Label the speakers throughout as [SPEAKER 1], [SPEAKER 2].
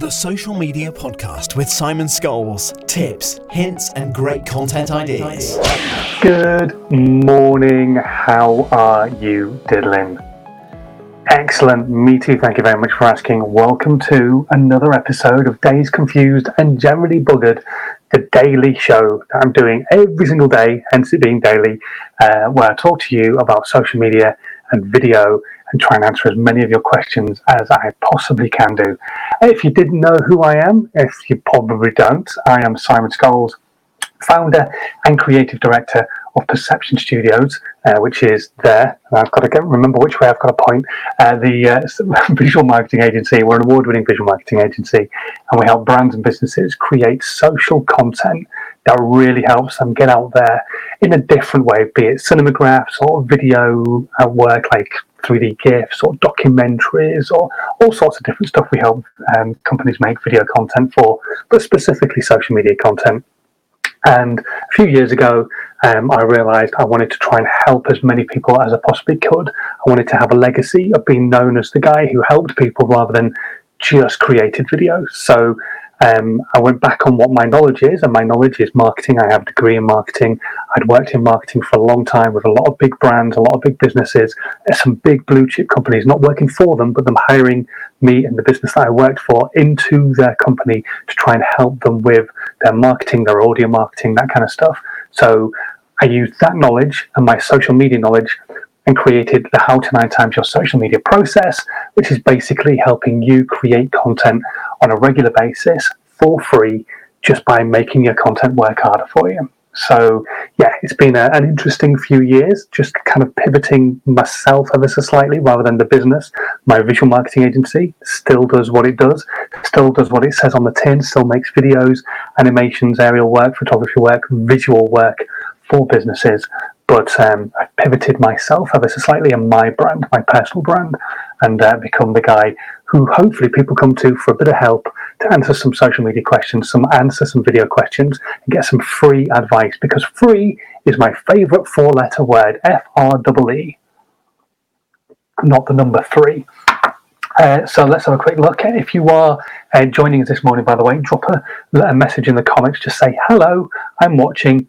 [SPEAKER 1] The Social Media Podcast with Simon Scholes. Tips, hints, and great content ideas.
[SPEAKER 2] Good morning. How are you diddling? Excellent. Me too. Thank you very much for asking. Welcome to another episode of Dazed Confused and Generally Buggered, the daily show that I'm doing every single day, hence it being daily, uh, where I talk to you about social media and video and try and answer as many of your questions as I possibly can do. If you didn't know who I am, if you probably don't, I am Simon Scholes, founder and creative director of Perception Studios, uh, which is there. And I've got to get, remember which way I've got to point. Uh, the uh, visual marketing agency. We're an award-winning visual marketing agency, and we help brands and businesses create social content that really helps them get out there in a different way, be it cinemagraphs or video work like 3D GIFs or documentaries or all sorts of different stuff we help um, companies make video content for, but specifically social media content. And a few years ago, um, I realized I wanted to try and help as many people as I possibly could. I wanted to have a legacy of being known as the guy who helped people rather than just created videos. So um, I went back on what my knowledge is, and my knowledge is marketing. I have a degree in marketing. I'd worked in marketing for a long time with a lot of big brands, a lot of big businesses, some big blue chip companies, not working for them, but them hiring me and the business that I worked for into their company to try and help them with their marketing, their audio marketing, that kind of stuff. So I used that knowledge and my social media knowledge and created the How to Nine Times Your Social Media process, which is basically helping you create content on a regular basis for free just by making your content work harder for you. So, yeah, it's been a, an interesting few years, just kind of pivoting myself ever so slightly rather than the business. My visual marketing agency still does what it does, still does what it says on the tin, still makes videos, animations, aerial work, photography work, visual work for businesses. But um, I've pivoted myself ever so slightly in my brand, my personal brand, and uh, become the guy who hopefully people come to for a bit of help to answer some social media questions, some answer some video questions, and get some free advice because free is my favorite four letter word F R E E, not the number three. Uh, so let's have a quick look. If you are uh, joining us this morning, by the way, drop a, a message in the comments. Just say, hello, I'm watching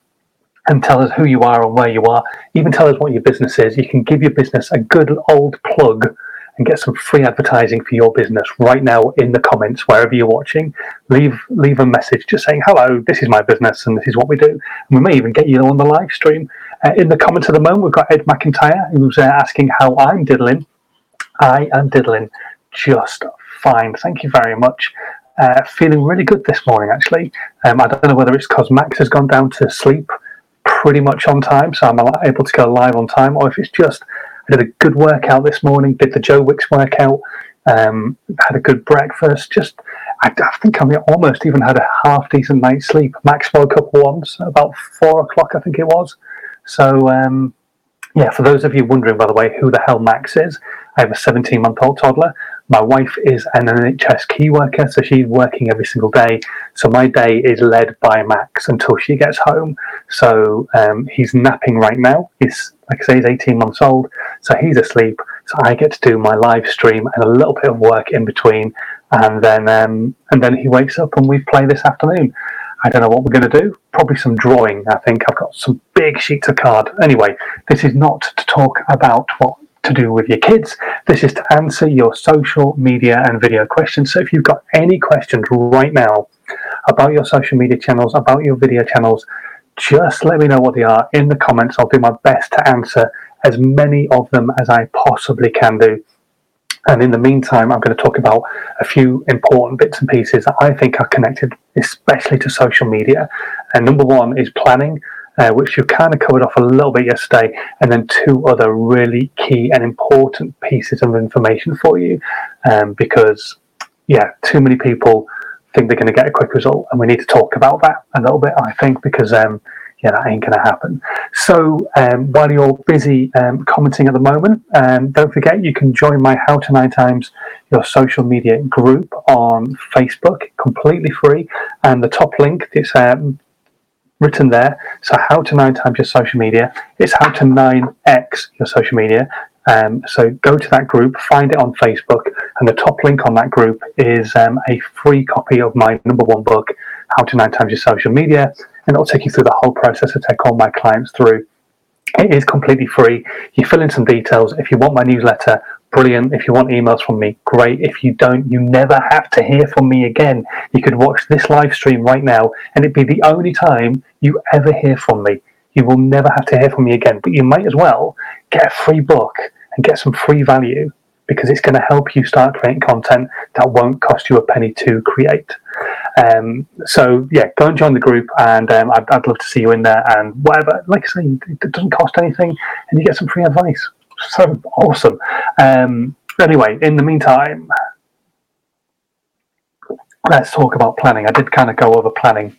[SPEAKER 2] and tell us who you are and where you are. Even tell us what your business is. You can give your business a good old plug and get some free advertising for your business right now in the comments wherever you're watching. Leave leave a message just saying hello. This is my business and this is what we do. And we may even get you on the live stream. Uh, in the comments at the moment, we've got Ed McIntyre who's uh, asking how I'm diddling. I am diddling just fine. Thank you very much. Uh, feeling really good this morning, actually. Um, I don't know whether it's because Max has gone down to sleep pretty much on time, so I'm able to go live on time, or if it's just I did a good workout this morning, did the Joe Wicks workout, um, had a good breakfast. Just, I, I think I mean, almost even had a half decent night's sleep. Max woke up once about four o'clock, I think it was. So, um, yeah, for those of you wondering, by the way, who the hell Max is, I have a 17 month old toddler. My wife is an NHS key worker, so she's working every single day. So my day is led by Max until she gets home. So um, he's napping right now. He's, like I say, he's 18 months old, so he's asleep. So I get to do my live stream and a little bit of work in between, and then um, and then he wakes up and we play this afternoon. I don't know what we're going to do. Probably some drawing. I think I've got some big sheets of card. Anyway, this is not to talk about what to do with your kids. This is to answer your social media and video questions. So if you've got any questions right now about your social media channels, about your video channels, just let me know what they are in the comments. I'll do my best to answer as many of them as I possibly can do. And in the meantime, I'm going to talk about a few important bits and pieces that I think are connected, especially to social media. And number one is planning uh, which you kind of covered off a little bit yesterday, and then two other really key and important pieces of information for you, um, because yeah, too many people think they're going to get a quick result, and we need to talk about that a little bit. I think because um, yeah, that ain't going to happen. So um, while you're busy um, commenting at the moment, um, don't forget you can join my How to Nine Times Your Social Media group on Facebook, completely free. And the top link, it's um, written there. So how to nine times your social media. It's how to nine x your social media. Um, so go to that group, find it on Facebook, and the top link on that group is um, a free copy of my number one book, How to Nine Times Your Social Media, and it'll take you through the whole process to take all my clients through. It is completely free. You fill in some details. If you want my newsletter, brilliant. If you want emails from me, great. If you don't, you never have to hear from me again. You could watch this live stream right now, and it'd be the only time you ever hear from me. You will never have to hear from me again, but you might as well get a free book and get some free value because it's going to help you start creating content that won't cost you a penny to create. Um, so yeah, go and join the group, and um, I'd, I'd, love to see you in there. And whatever, like I say, it doesn't cost anything, and you get some free advice. So awesome. Um, anyway, in the meantime, let's talk about planning. I did kind of go over planning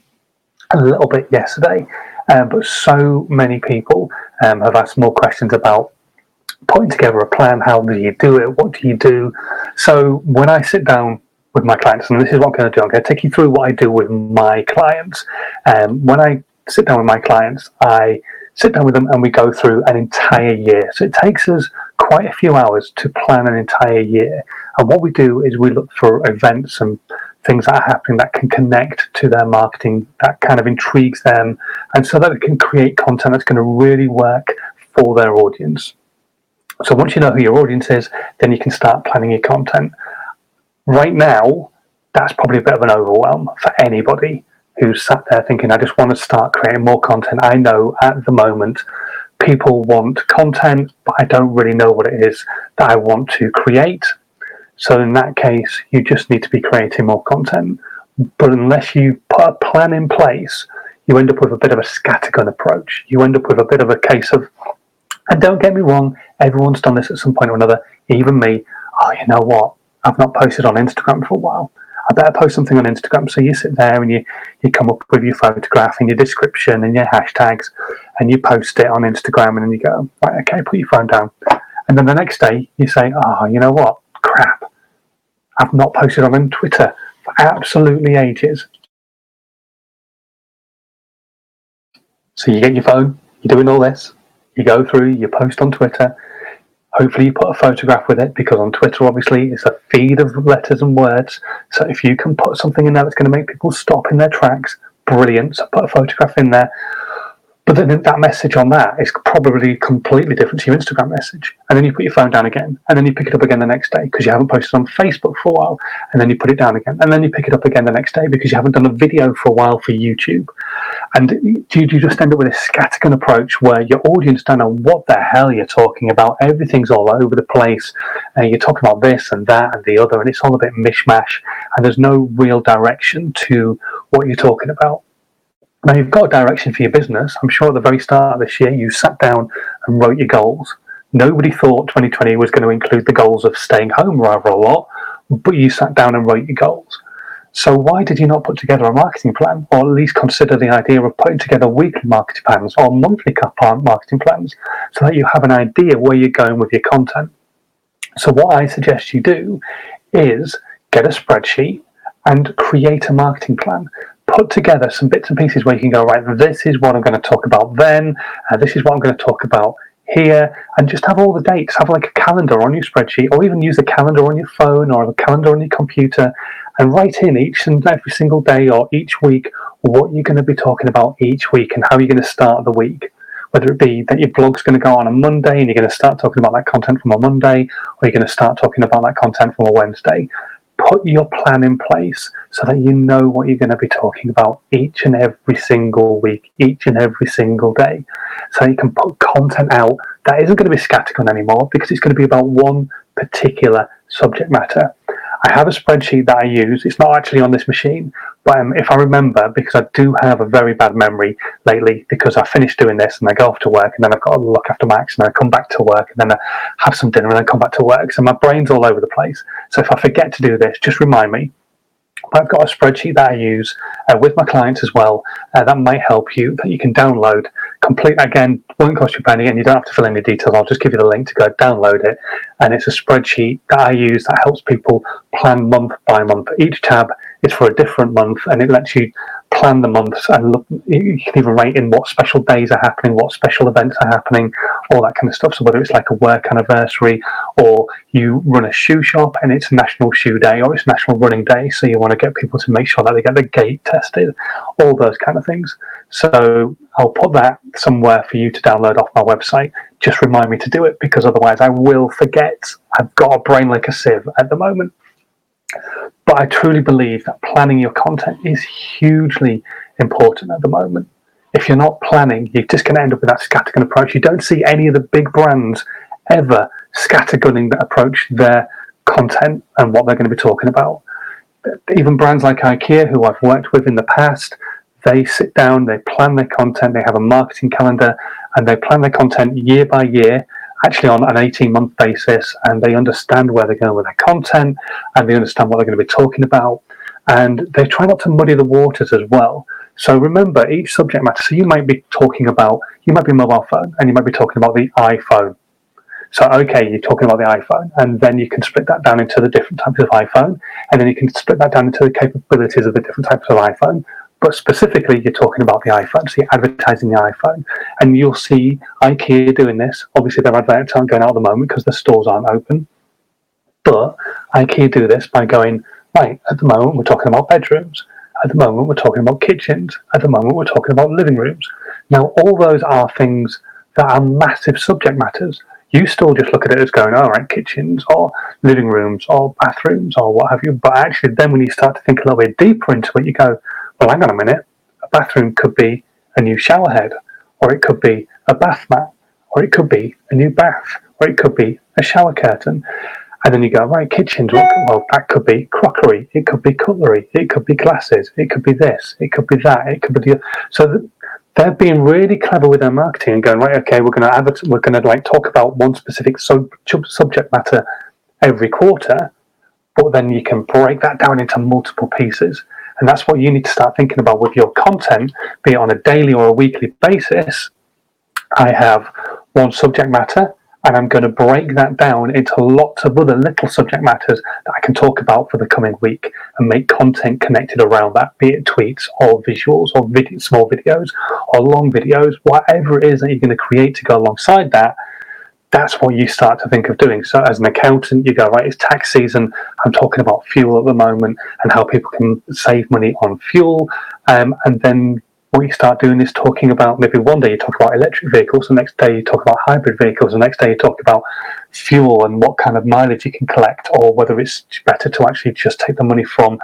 [SPEAKER 2] a little bit yesterday, um, but so many people um, have asked more questions about putting together a plan. How do you do it? What do you do? So when I sit down with my clients, and this is what I'm going to do, I'm going to take you through what I do with my clients. Um, when I sit down with my clients, I sit down with them and we go through an entire year. So it takes us quite a few hours to plan an entire year. And what we do is we look for events and things that are happening that can connect to their marketing, that kind of intrigues them, and so that it can create content that's going to really work for their audience. So once you know who your audience is, then you can start planning your content. Right now, that's probably a bit of an overwhelm for anybody who's sat there thinking, I just want to start creating more content. I know at the moment people want content, but I don't really know what it is that I want to create. So in that case, you just need to be creating more content. But unless you put a plan in place, you end up with a bit of a scattergun approach. You end up with a bit of a case of, and don't get me wrong, everyone's done this at some point or another, even me. Oh, you know what? I've not posted on Instagram for a while. I better post something on Instagram. So you sit there and you, you come up with your photograph and your description and your hashtags and you post it on Instagram and then you go, right, okay, put your phone down. And then the next day you say, oh, you know what? Crap. I've not posted on Twitter for absolutely ages. So you get your phone, you're doing all this, you go through, you post on Twitter, Hopefully, you put a photograph with it because on Twitter, obviously, it's a feed of letters and words. So, if you can put something in there that's going to make people stop in their tracks, brilliant. So, put a photograph in there. But then that message on that is probably completely different to your Instagram message. And then you put your phone down again, and then you pick it up again the next day because you haven't posted on Facebook for a while, and then you put it down again, and then you pick it up again the next day because you haven't done a video for a while for YouTube. And you, you just end up with a scattergun approach where your audience don't know what the hell you're talking about. Everything's all over the place, and you're talking about this and that and the other, and it's all a bit mishmash, and there's no real direction to what you're talking about. Now you've got a direction for your business. I'm sure at the very start of this year you sat down and wrote your goals. Nobody thought 2020 was going to include the goals of staying home rather a lot, but you sat down and wrote your goals. So why did you not put together a marketing plan, or at least consider the idea of putting together weekly marketing plans or monthly uh, marketing plans, so that you have an idea where you're going with your content? So what I suggest you do is get a spreadsheet and create a marketing plan put together some bits and pieces where you can go, right, this is what I'm going to talk about then, uh, this is what I'm going to talk about here, and just have all the dates. Have like a calendar on your spreadsheet, or even use a calendar on your phone or a calendar on your computer, and write in each and every single day or each week what you're going to be talking about each week and how you're going to start the week. Whether it be that your blog's going to go on a Monday and you're going to start talking about that content from a Monday, or you're going to start talking about that content from a Wednesday put your plan in place so that you know what you're going to be talking about each and every single week, each and every single day. So you can put content out that isn't going to be scattergun anymore because it's going to be about one particular subject matter. I have a spreadsheet that I use. It's not actually on this machine, but um, if I remember, because I do have a very bad memory lately, because I finish doing this and I go off to work and then I've got to look after Max and I come back to work and then I have some dinner and then come back to work. So my brain's all over the place. So if I forget to do this, just remind me. I've got a spreadsheet that I use uh, with my clients as well. Uh, that might help you that you can download. Complete again, won't cost you a penny, and you don't have to fill in the details. I'll just give you the link to go download it. And it's a spreadsheet that I use that helps people plan month by month. Each tab is for a different month, and it lets you plan the months and look, you can even write in what special days are happening, what special events are happening, all that kind of stuff. So whether it's like a work anniversary or you run a shoe shop and it's National Shoe Day or it's National Running Day, so you want to get people to make sure that they get the gait tested, all those kind of things. So I'll put that somewhere for you to download off my website. Just remind me to do it because otherwise I will forget. I've got a brain like a sieve at the moment. But I truly believe that planning your content is hugely important at the moment. If you're not planning, you're just going to end up with that scattergun approach. You don't see any of the big brands ever scattergunning that approach their content and what they're going to be talking about. Even brands like IKEA, who I've worked with in the past, they sit down, they plan their content, they have a marketing calendar, and they plan their content year by year actually on an 18 month basis and they understand where they're going with their content and they understand what they're going to be talking about and they try not to muddy the waters as well. So remember each subject matter. So you might be talking about, you might be mobile phone and you might be talking about the iPhone. So, okay, you're talking about the iPhone, and then you can split that down into the different types of iPhone, and then you can split that down into the capabilities of the different types of iPhone but specifically you're talking about the iPhone, so you're advertising the iPhone, and you'll see IKEA doing this. Obviously, their adverts aren't going out at the moment because the stores aren't open, but IKEA do this by going right. At the moment, we're talking about bedrooms. At the moment, we're talking about kitchens. At the moment, we're talking about living rooms. Now, all those are things that are massive subject matters. You still just look at it as going, all right, kitchens or living rooms or bathrooms or what have you. But actually, then when you start to think a little bit deeper into it, you go, well, hang on a minute, a bathroom could be a new shower head, or it could be a bath mat, or it could be a new bath, or it could be a shower curtain. And then you go, right, kitchens, well, that could be crockery, it could be cutlery, it could be glasses, it could be this, it could be that, it could be the. So they're being really clever with their marketing and going, right, okay, we're going to advert- we're going to like talk about one specific sub- subject matter every quarter, but then you can break that down into multiple pieces. And that's what you need to start thinking about with your content, be it on a daily or a weekly basis. I have one subject matter, and I'm going to break that down into lots of other little subject matters that I can talk about for the coming week and make content connected around that, be it tweets or visuals or video, small videos or long videos, whatever it is that you're going to create to go alongside that that's what you start to think of doing. So, as an accountant, you go, right, it's tax season. I'm talking about fuel at the moment and how people can save money on fuel. Um, and then what you start doing is talking about maybe one day you talk about electric vehicles, the next day you talk about hybrid vehicles, the next day you talk about fuel and what kind of mileage you can collect, or whether it's better to actually just take the money from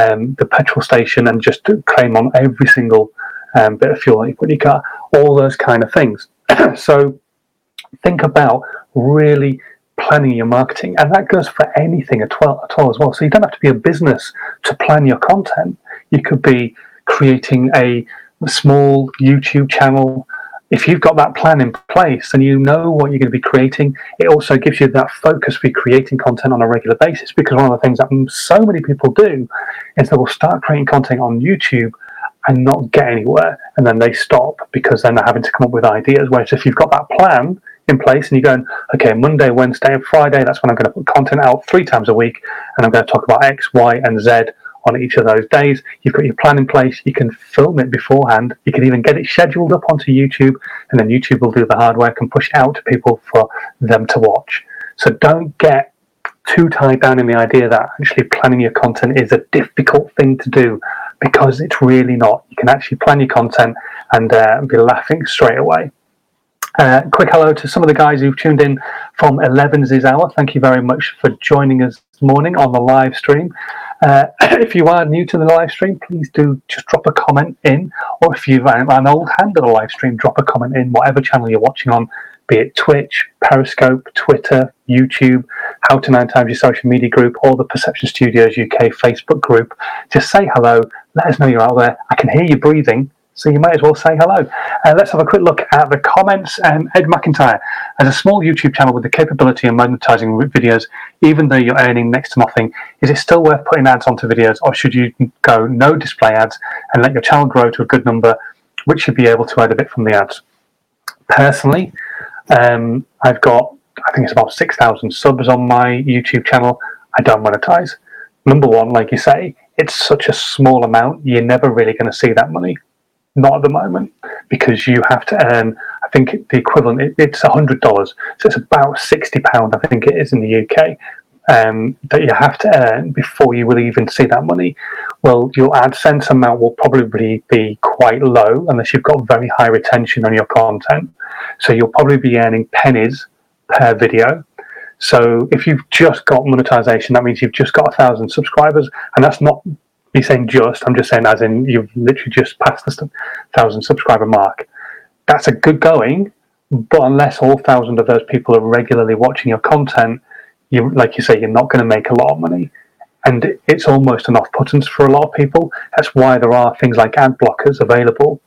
[SPEAKER 2] um, the petrol station and just claim on every single um, bit of fuel that you put in your car, all those kind of things. so, think about really planning your marketing, and that goes for anything at all, at all as well. So you don't have to be a business to plan your content. You could be creating a small YouTube channel. If you've got that plan in place and you know what you're going to be creating, it also gives you that focus for creating content on a regular basis. Because one of the things that so many people do is they will start creating content on YouTube and not get anywhere, and then they stop because then they're having to come up with ideas. Whereas if you've got that plan, in place and you're going, okay, Monday, Wednesday, and Friday, that's when I'm going to put content out three times a week and I'm going to talk about X, Y, and Z on each of those days. You've got your plan in place, you can film it beforehand, you can even get it scheduled up onto YouTube, and then YouTube will do the hard work and push it out to people for them to watch. So don't get too tied down in the idea that actually planning your content is a difficult thing to do because it's really not. You can actually plan your content and uh, be laughing straight away. Uh, quick hello to some of the guys who've tuned in from 11's hour. Thank you very much for joining us this morning on the live stream. Uh, if you are new to the live stream, please do just drop a comment in, or if you've an old hand of the live stream, drop a comment in whatever channel you're watching on, be it Twitch, Periscope, Twitter, YouTube, How to Nine Times Your Social Media Group, or the Perception Studios UK Facebook group. Just say hello, let us know you're out there. I can hear you breathing, so you might as well say hello. Uh, let's have a quick look at the comments. Um, Ed McIntyre has a small YouTube channel with the capability of monetizing videos, even though you're earning next to nothing. Is it still worth putting ads onto videos, or should you go no display ads and let your channel grow to a good number, which should be able to add a bit from the ads? Personally, um, I've got I think it's about six thousand subs on my YouTube channel. I don't monetize. Number one, like you say, it's such a small amount, you're never really going to see that money. Not at the moment, because you have to earn. I think the equivalent it, it's hundred dollars, so it's about sixty pound. I think it is in the UK um, that you have to earn before you will even see that money. Well, your AdSense amount will probably be quite low unless you've got very high retention on your content. So you'll probably be earning pennies per video. So if you've just got monetization, that means you've just got a thousand subscribers, and that's not me saying just. I'm just saying as in you've literally just passed the thousand subscriber mark. That's a good going, but unless all thousand of those people are regularly watching your content, you like you say, you're not going to make a lot of money. And it's almost an off-putting for a lot of people. That's why there are things like ad blockers available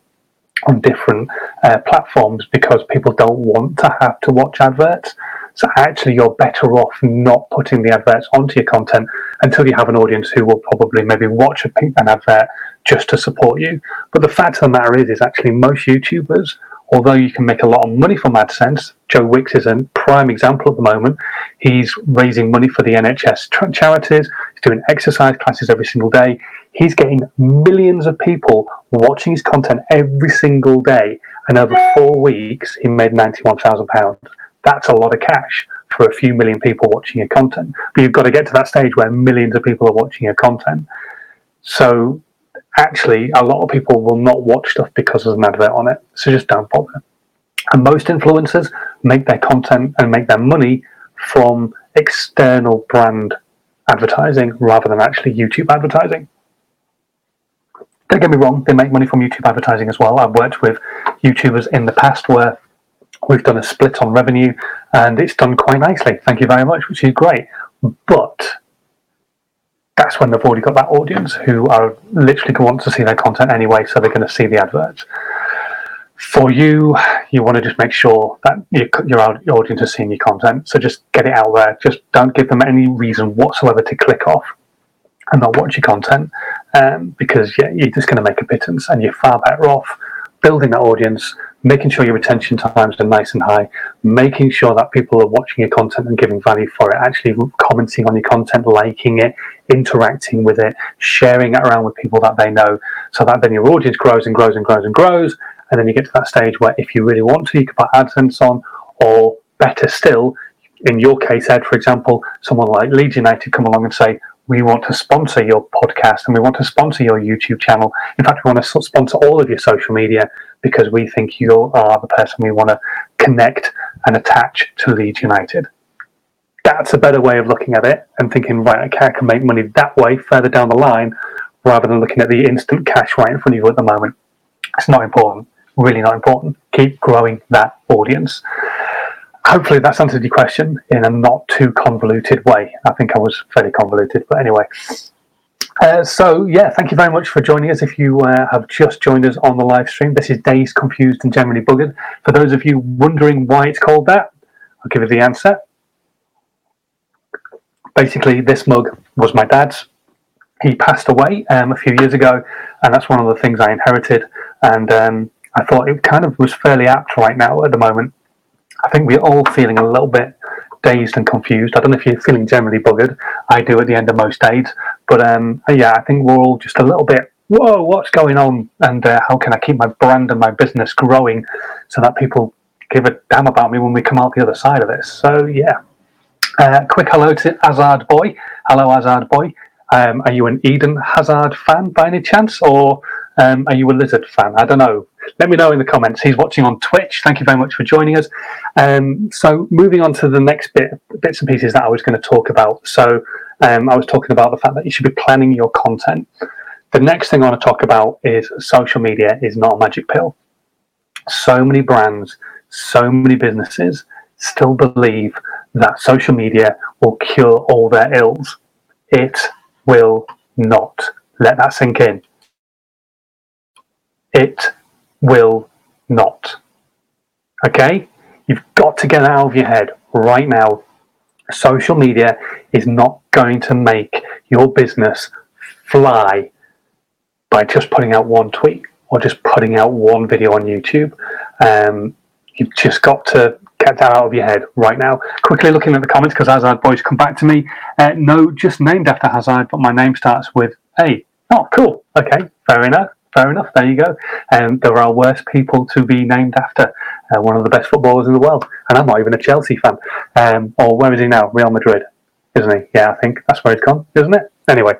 [SPEAKER 2] on different uh, platforms because people don't want to have to watch adverts. So actually, you're better off not putting the adverts onto your content until you have an audience who will probably maybe watch a an advert just to support you. But the fact of the matter is, is actually most YouTubers, although you can make a lot of money from AdSense, Joe Wicks is a prime example at the moment. He's raising money for the NHS charities. He's doing exercise classes every single day. He's getting millions of people watching his content every single day, and over four weeks, he made ninety-one thousand pounds that's a lot of cash for a few million people watching your content. But you've got to get to that stage where millions of people are watching your content. So actually, a lot of people will not watch stuff because there's an advert on it. So just don't bother. And most influencers make their content and make their money from external brand advertising rather than actually YouTube advertising. Don't get me wrong, they make money from YouTube advertising as well. I've worked with YouTubers in the past where We've done a split on revenue and it's done quite nicely. Thank you very much, which is great. But that's when they've already got that audience who are literally going to want to see their content anyway, so they're going to see the adverts. For you, you want to just make sure that your, audience is seeing your content. So just get it out there. Just don't give them any reason whatsoever to click off and not watch your content um, because yeah, you're just going to make a pittance and you're far better off building that audience making sure your retention times are nice and high, making sure that people are watching your content and giving value for it, actually commenting on your content, liking it, interacting with it, sharing it around with people that they know, so that then your audience grows and grows and grows and grows. And then you get to that stage where if you really want to, you can put AdSense on, or better still, in your case, Ed, for example, someone like Leeds United come along and say, we want to sponsor your podcast and we want to sponsor your YouTube channel. In fact, we want to sponsor all of your social media because we think you are the person we want to connect and attach to Leeds United. That's a better way of looking at it and thinking, right, okay, I can make money that way further down the line rather than looking at the instant cash right in front of you at the moment. It's not important, really not important. Keep growing that audience hopefully that's answered your question in a not too convoluted way. I think I was fairly convoluted, but anyway. Uh, so yeah, thank you very much for joining us. If you uh, have just joined us on the live stream, this is Dazed Confused and Generally Buggered. For those of you wondering why it's called that, I'll give you the answer. Basically, this mug was my dad's. He passed away um, a few years ago, and that's one of the things I inherited. And um, I thought it kind of was fairly apt right now at the moment I think we're all feeling a little bit dazed and confused. I don't know if you're feeling generally buggered. I do at the end of most days. But um, yeah, I think we're all just a little bit, whoa, what's going on? And uh, how can I keep my brand and my business growing so that people give a damn about me when we come out the other side of this? So yeah. Uh, quick hello to Hazard Boy. Hello, Hazard Boy. Um, are you an Eden Hazard fan by any chance, or um, are you a Lizard fan? I don't know let me know in the comments. He's watching on Twitch. Thank you very much for joining us. Um, so, moving on to the next bit, bits and pieces that I was going to talk about. So, um, I was talking about the fact that you should be planning your content. The next thing I want to talk about is social media is not a magic pill. So many brands, so many businesses still believe that social media will cure all their ills. It will not. Let that sink in. It will not. Okay? You've got to get out of your head right now. Social media is not going to make your business fly by just putting out one tweet or just putting out one video on YouTube. Um, you've just got to get that out of your head right now. Quickly looking at the comments because Hazard Boys come back to me. Uh, no, just named after Hazard, but my name starts with A. oh, cool. Okay, fair enough. Fair enough. There you go. And um, there are worse people to be named after. Uh, one of the best footballers in the world, and I'm not even a Chelsea fan. Um, or where is he now? Real Madrid, isn't he? Yeah, I think that's where he's gone, isn't it? Anyway,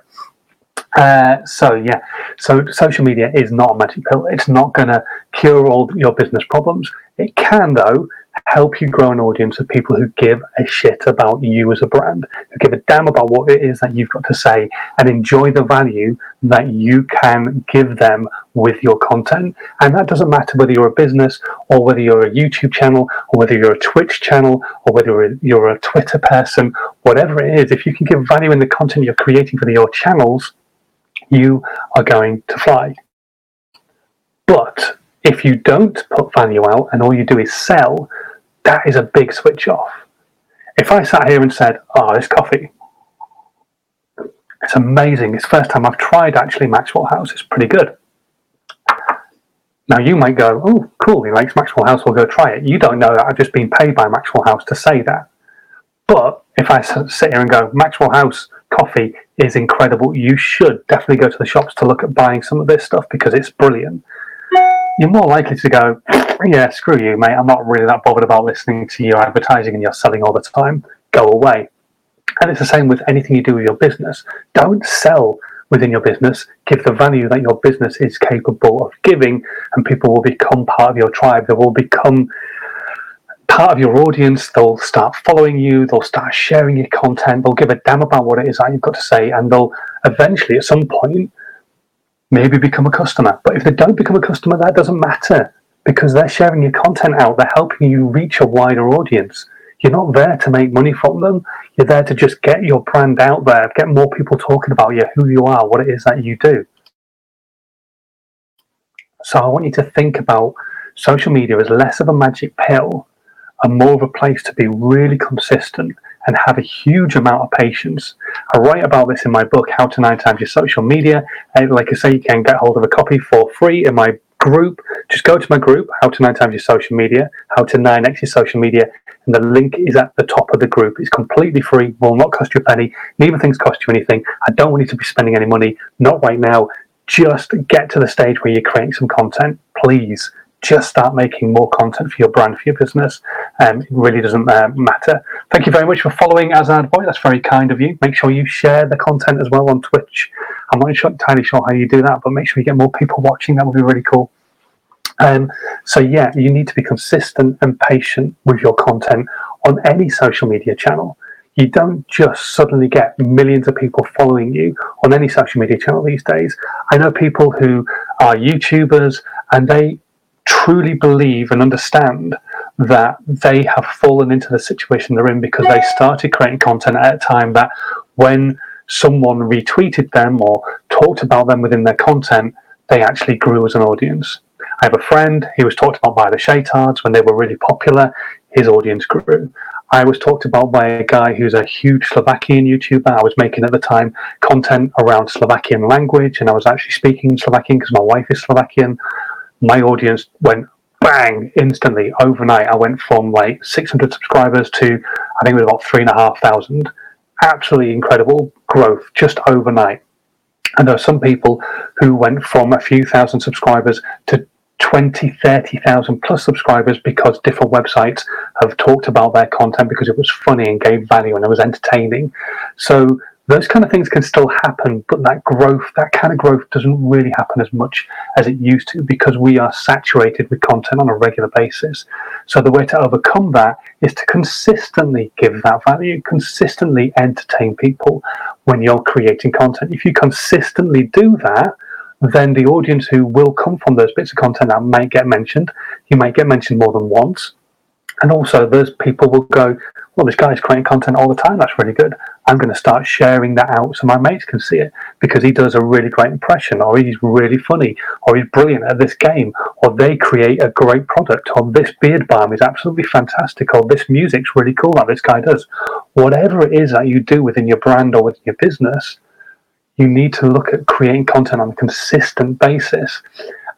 [SPEAKER 2] uh, so yeah, so social media is not a magic pill. It's not going to cure all your business problems. It can, though, help you grow an audience of people who give a shit about you as a brand, who give a damn about what it is that you've got to say, and enjoy the value that you can give them with your content. And that doesn't matter whether you're a business or whether you're a YouTube channel or whether you're a Twitch channel or whether you're a Twitter person, whatever it is, if you can give value in the content you're creating for your channels, you are going to fly. But if you don't put value out and all you do is sell, that is a big switch off. If I sat here and said, Oh, this coffee, it's amazing. It's first time I've tried actually Maxwell House. It's pretty good. Now you might go, Oh, cool, he likes Maxwell House, we'll go try it. You don't know that I've just been paid by Maxwell House to say that. But if I sit here and go, Maxwell House coffee is incredible. You should definitely go to the shops to look at buying some of this stuff because it's brilliant. You're more likely to go, yeah, screw you, mate. I'm not really that bothered about listening to your advertising and your selling all the time. Go away. And it's the same with anything you do with your business. Don't sell within your business. Give the value that your business is capable of giving, and people will become part of your tribe. They will become part of your audience. They'll start following you. They'll start sharing your content. They'll give a damn about what it is that you've got to say, and they'll eventually, at some point, maybe become a customer. But if they don't become a customer, that doesn't matter because they're sharing your content out. They're helping you reach a wider audience. You're not there to make money from them. You're there to just get your brand out there, get more people talking about you, who you are, what it is that you do. So I want you to think about social media as less of a magic pill and more of a place to be really consistent and have a huge amount of patience. I write about this in my book, How to Nine Times Your Social Media. And like I say, you can get hold of a copy for free in my group. Just go to my group, How to Nine Times Your Social Media, How to Nine X Your Social Media, and the link is at the top of the group. It's completely free, will not cost you a penny. Neither things cost you anything. I don't want you to be spending any money, not right now. Just get to the stage where you're creating some content, please just start making more content for your brand, for your business. Um, it really doesn't uh, matter. Thank you very much for following Hazard Boy. That's very kind of you. Make sure you share the content as well on Twitch. I'm not entirely sure how you do that, but make sure you get more people watching. That would be really cool. Um, so yeah, you need to be consistent and patient with your content on any social media channel. You don't just suddenly get millions of people following you on any social media channel these days. I know people who are YouTubers and they truly believe and understand that they have fallen into the situation they're in because they started creating content at a time that when someone retweeted them or talked about them within their content, they actually grew as an audience. I have a friend, he was talked about by the Shaytards when they were really popular, his audience grew. I was talked about by a guy who's a huge Slovakian YouTuber. I was making at the time content around Slovakian language, and I was actually speaking Slovakian because my wife is Slovakian my audience went bang instantly overnight. I went from like 600 subscribers to I think it was about three and a half thousand. Absolutely incredible growth just overnight. And there are some people who went from a few thousand subscribers to 20, 30,000 plus subscribers because different websites have talked about their content because it was funny and gave value and it was entertaining. So those kind of things can still happen, but that growth, that kind of growth doesn't really happen as much as it used to because we are saturated with content on a regular basis. So the way to overcome that is to consistently give that value, consistently entertain people when you're creating content. If you consistently do that, then the audience who will come from those bits of content that might get mentioned, you might get mentioned more than once. And also, those people will go, well, this guy's creating content all the time. That's really good. I'm going to start sharing that out so my mates can see it because he does a really great impression, or he's really funny, or he's brilliant at this game, or they create a great product, or this beard balm is absolutely fantastic, or this music's really cool that this guy does. Whatever it is that you do within your brand or within your business, you need to look at creating content on a consistent basis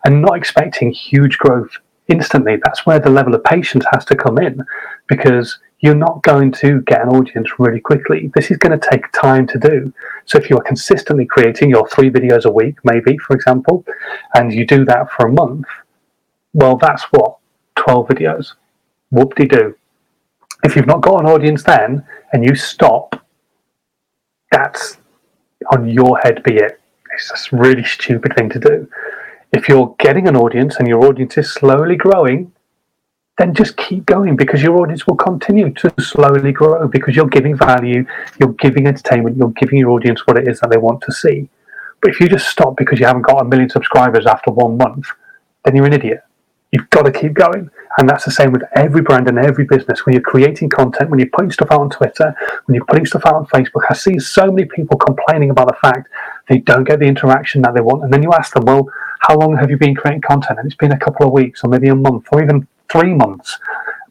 [SPEAKER 2] and not expecting huge growth instantly. That's where the level of patience has to come in because you're not going to get an audience really quickly. This is going to take time to do. So if you are consistently creating your three videos a week, maybe, for example, and you do that for a month, well, that's what? 12 videos. Whoop de doo. If you've not got an audience then and you stop, that's on your head be it. It's just a really stupid thing to do. If you're getting an audience and your audience is slowly growing, then just keep going because your audience will continue to slowly grow because you're giving value, you're giving entertainment, you're giving your audience what it is that they want to see. But if you just stop because you haven't got a million subscribers after one month, then you're an idiot. You've got to keep going. And that's the same with every brand and every business. When you're creating content, when you're putting stuff out on Twitter, when you're putting stuff out on Facebook, I see so many people complaining about the fact they don't get the interaction that they want. And then you ask them, well, how long have you been creating content? And it's been a couple of weeks or maybe a month or even three months.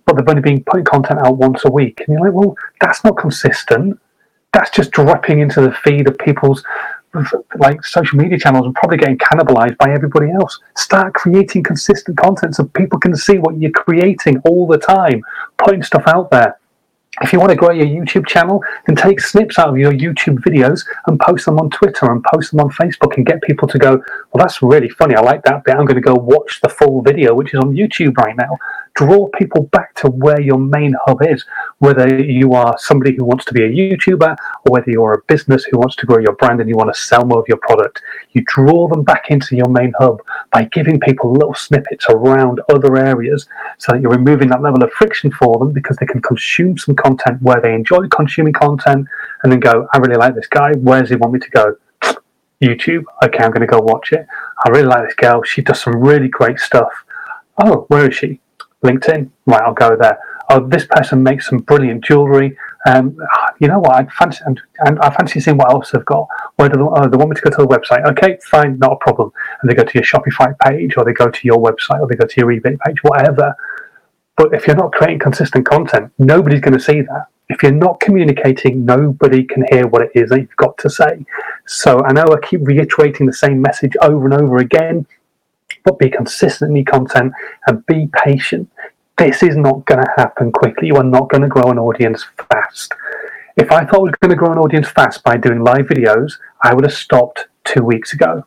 [SPEAKER 2] But they've only been putting content out once a week. And you're like, well, that's not consistent. That's just dropping into the feed of people's like social media channels and probably getting cannibalized by everybody else. Start creating consistent content so people can see what you're creating all the time, putting stuff out there. If you want to grow your YouTube channel, then take snips out of your YouTube videos and post them on Twitter and post them on Facebook and get people to go, Well, that's really funny. I like that bit. I'm going to go watch the full video, which is on YouTube right now draw people back to where your main hub is, whether you are somebody who wants to be a YouTuber or whether you're a business who wants to grow your brand and you want to sell more of your product. You draw them back into your main hub by giving people little snippets around other areas so that you're removing that level of friction for them because they can consume some content where they enjoy consuming content and then go, I really like this guy. Where does he want me to go? YouTube. Okay, I'm going to go watch it. I really like this girl. She does some really great stuff. Oh, where is she? LinkedIn, right, I'll go there. Oh, this person makes some brilliant jewelry. Um, you know what? I fancy, and, I fancy seeing what else they've got. Where do they, oh, they want me to go to the website? Okay, fine, not a problem. And they go to your Shopify page, or they go to your website, or they go to your eBay page, whatever. But if you're not creating consistent content, nobody's going to see that. If you're not communicating, nobody can hear what it is that you've got to say. So I know I keep reiterating the same message over and over again but be consistently content and be patient. This is not going to happen quickly. You are not going to grow an audience fast. If I thought I was going to grow an audience fast by doing live videos, I would have stopped two weeks ago.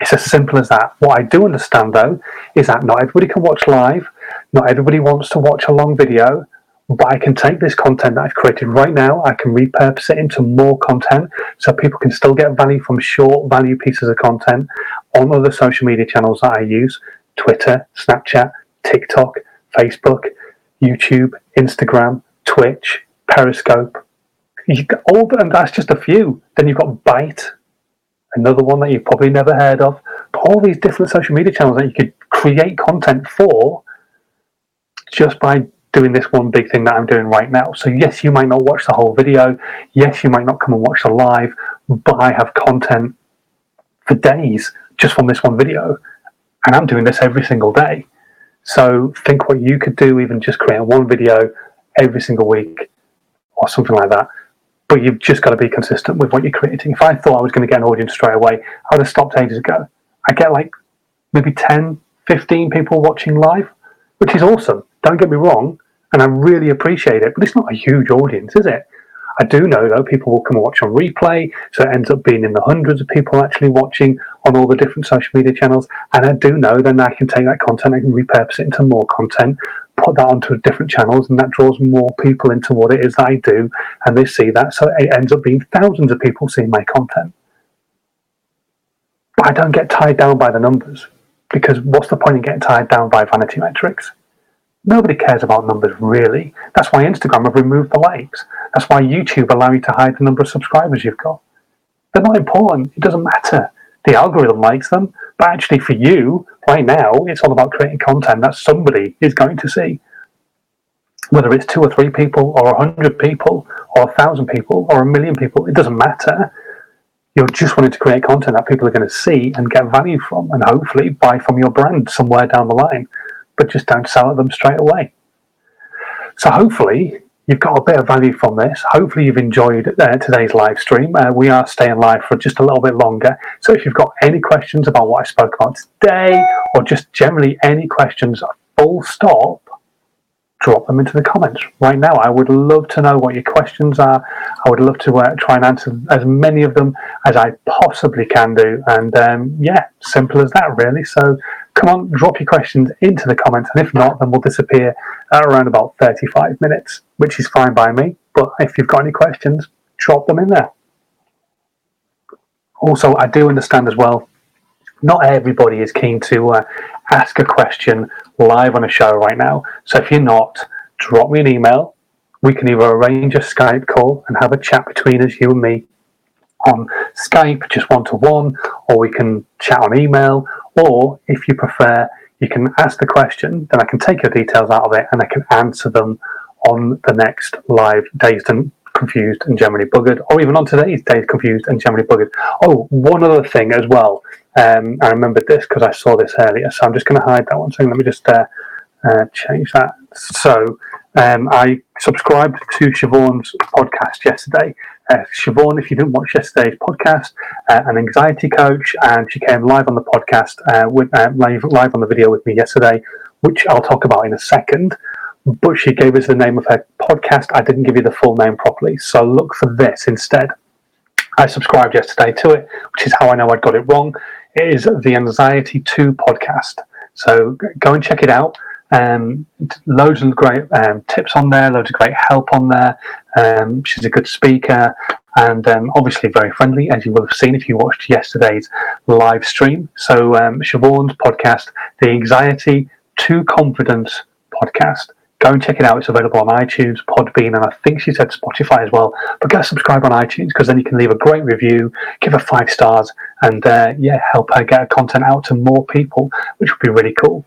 [SPEAKER 2] It's as simple as that. What I do understand though is that not everybody can watch live, not everybody wants to watch a long video, but I can take this content that I've created right now, I can repurpose it into more content so people can still get value from short value pieces of content on other social media channels that I use Twitter, Snapchat, TikTok, Facebook, YouTube, Instagram, Twitch, Periscope. All, and that's just a few. Then you've got Byte, another one that you've probably never heard of. But all these different social media channels that you could create content for just by doing this one big thing that I'm doing right now. So, yes, you might not watch the whole video. Yes, you might not come and watch the live, but I have content for days just from this one video. And I'm doing this every single day. So, think what you could do, even just create one video every single week or something like that. But you've just got to be consistent with what you're creating. If I thought I was going to get an audience straight away, I would have stopped ages ago. I get like maybe 10, 15 people watching live, which is awesome don't get me wrong, and I really appreciate it, but it's not a huge audience, is it? I do know though people will come and watch on replay, so it ends up being in the hundreds of people actually watching on all the different social media channels. And I do know then I can take that content, I can repurpose it into more content, put that onto different channels, and that draws more people into what it is that I do, and they see that. So it ends up being thousands of people seeing my content. But I don't get tied down by the numbers because what's the point in getting tied down by vanity metrics? Nobody cares about numbers really. That's why Instagram have removed the likes. That's why YouTube allow you to hide the number of subscribers you've got. They're not important. It doesn't matter. The algorithm likes them, but actually for you, right now, it's all about creating content that somebody is going to see. Whether it's two or three people, or a hundred people, or a thousand people, or a million people, it doesn't matter. You're just wanting to create content that people are going to see and get value from, and hopefully buy from your brand somewhere down the line but just don't sell at them straight away. So hopefully you've got a bit of value from this. Hopefully you've enjoyed uh, today's live stream. Uh, we are staying live for just a little bit longer. So if you've got any questions about what I spoke about today, or just generally any questions, full stop, drop them into the comments right now. I would love to know what your questions are. I would love to uh, try and answer as many of them as I possibly can do. And um, yeah, simple as that, really. So come on, drop your questions into the comments. And if not, then we'll disappear at around about 35 minutes, which is fine by me. But if you've got any questions, drop them in there. Also, I do understand as well, not everybody is keen to uh, ask a question live on a show right now. So if you're not, drop me an email. We can either arrange a Skype call and have a chat between us, you and me, on Skype, just one to one, or we can chat on email, or if you prefer, you can ask the question, then I can take your details out of it and I can answer them on the next live Dazed and Confused and Generally Buggered, or even on today's Dazed Confused and Generally Buggered. Oh, one other thing as well. Um, I remembered this because I saw this earlier, so I'm just going to hide that one second. Let me just uh, uh, change that. So um, I subscribed to Siobhan's podcast yesterday. Uh, Siobhan, if you didn't watch yesterday's podcast, uh, an anxiety coach, and she came live on the podcast uh, with uh, live, live on the video with me yesterday, which I'll talk about in a second. But she gave us the name of her podcast. I didn't give you the full name properly, so look for this instead. I subscribed yesterday to it, which is how I know I'd got it wrong. It is the Anxiety 2 podcast. So go and check it out. Um, loads of great um, tips on there, loads of great help on there. Um, she's a good speaker and um, obviously very friendly, as you will have seen if you watched yesterday's live stream. So, um, Siobhan's podcast, The Anxiety to Confidence podcast. Go and check it out. It's available on iTunes, Podbean, and I think she said Spotify as well. But go subscribe on iTunes because then you can leave a great review, give her five stars, and uh, yeah, help her get her content out to more people, which would be really cool.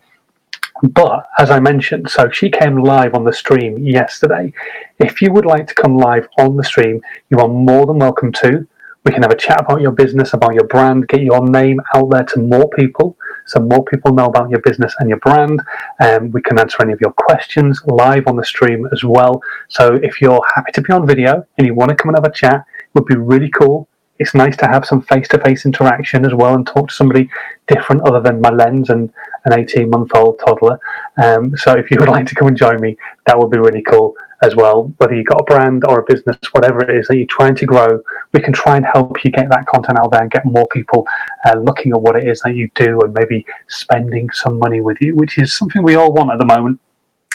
[SPEAKER 2] But as I mentioned, so she came live on the stream yesterday. If you would like to come live on the stream, you are more than welcome to. We can have a chat about your business, about your brand, get your name out there to more people so more people know about your business and your brand. Um, we can answer any of your questions live on the stream as well. So if you're happy to be on video and you want to come and have a chat, it would be really cool it's nice to have some face-to-face interaction as well and talk to somebody different other than my lens and an 18-month-old toddler. Um, so if you would like to come and join me, that would be really cool as well. Whether you've got a brand or a business, whatever it is that you're trying to grow, we can try and help you get that content out there and get more people uh, looking at what it is that you do and maybe spending some money with you, which is something we all want at the moment.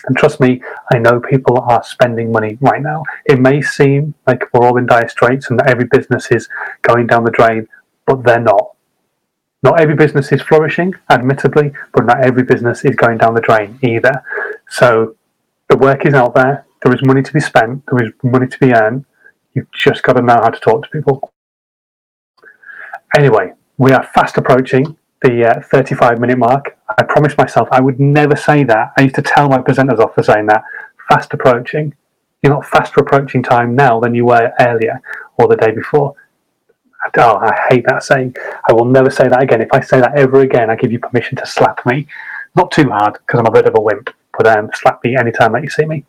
[SPEAKER 2] And trust me, I know people are spending money right now. It may seem like we're all in dire straits and that every business is going down the drain, but they're not. Not every business is flourishing, admittedly, but not every business is going down the drain either. So the work is out there. There is money to be spent. There is money to be earned. You've just got to know how to talk to people. Anyway, we are fast approaching the uh, 35 minute mark. I promised myself I would never say that. I used to tell my presenters off for saying that. Fast approaching. You're not faster approaching time now than you were earlier or the day before. Oh, I hate that saying. I will never say that again. If I say that ever again, I give you permission to slap me. Not too hard because I'm a bit of a wimp, but um, slap me anytime that you see me.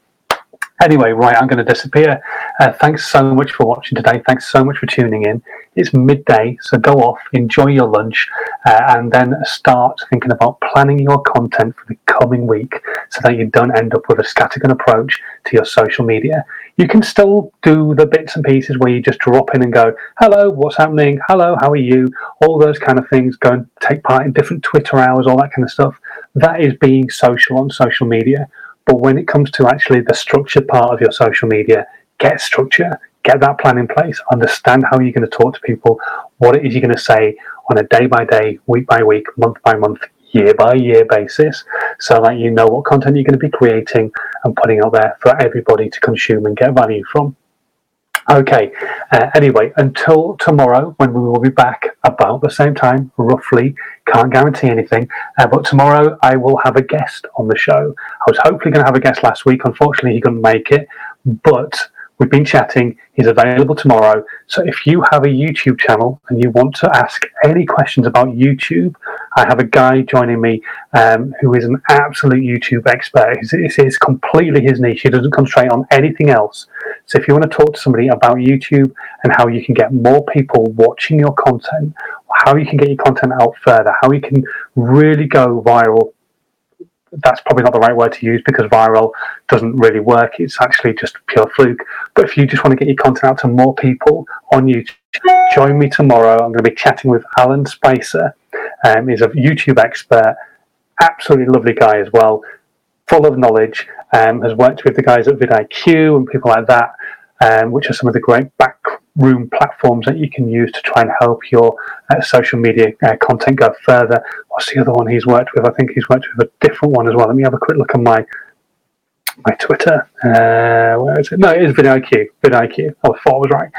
[SPEAKER 2] Anyway, right, I'm going to disappear. Uh, thanks so much for watching today. Thanks so much for tuning in. It's midday, so go off, enjoy your lunch, uh, and then start thinking about planning your content for the coming week so that you don't end up with a scattergun approach to your social media. You can still do the bits and pieces where you just drop in and go, hello, what's happening? Hello, how are you? All those kind of things. Go and take part in different Twitter hours, all that kind of stuff. That is being social on social media but when it comes to actually the structured part of your social media, get structure, get that plan in place, understand how you're going to talk to people, what it is you're going to say on a day by day, week by week, month by month, year by year basis, so that you know what content you're going to be creating and putting out there for everybody to consume and get value from. Okay, uh, anyway, until tomorrow when we will be back about the same time, roughly, can't guarantee anything, uh, but tomorrow I will have a guest on the show. I was hopefully going to have a guest last week, unfortunately, he couldn't make it, but We've been chatting. He's available tomorrow. So if you have a YouTube channel and you want to ask any questions about YouTube, I have a guy joining me um, who is an absolute YouTube expert. This is completely his niche. He doesn't concentrate on anything else. So if you want to talk to somebody about YouTube and how you can get more people watching your content, how you can get your content out further, how you can really go viral that's probably not the right word to use because viral doesn't really work. It's actually just pure fluke. But if you just want to get your content out to more people on YouTube, join me tomorrow. I'm going to be chatting with Alan Spicer. Um, he's a YouTube expert, absolutely lovely guy as well, full of knowledge. Um, has worked with the guys at vidIQ and people like that, um, which are some of the great backroom platforms that you can use to try and help your uh, social media uh, content go further. What's the other one he's worked with? I think he's worked with a different one as well. Let me have a quick look on my my Twitter. Uh, where is it? No, it is vidIQ. vidIQ. I thought I was right.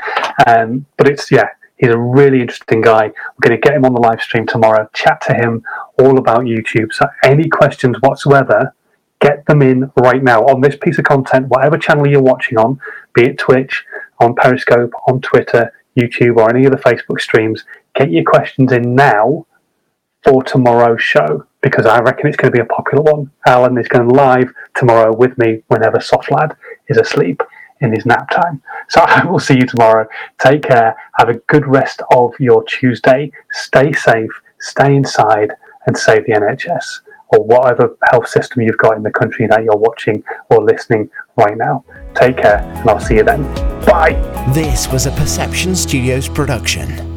[SPEAKER 2] Um, but it's yeah, he's a really interesting guy. We're going to get him on the live stream tomorrow. Chat to him all about YouTube. So any questions whatsoever, get them in right now on this piece of content, whatever channel you're watching on, be it Twitch, on Periscope, on Twitter, YouTube, or any of the Facebook streams. Get your questions in now for tomorrow's show because I reckon it's going to be a popular one. Alan is going live tomorrow with me whenever Soft Lad is asleep in his nap time. So I will see you tomorrow. Take care. Have a good rest of your Tuesday. Stay safe, stay inside, and save the NHS or whatever health system you've got in the country that you're watching or listening right now. Take care, and I'll see you then. Bye.
[SPEAKER 1] This was a Perception Studios production.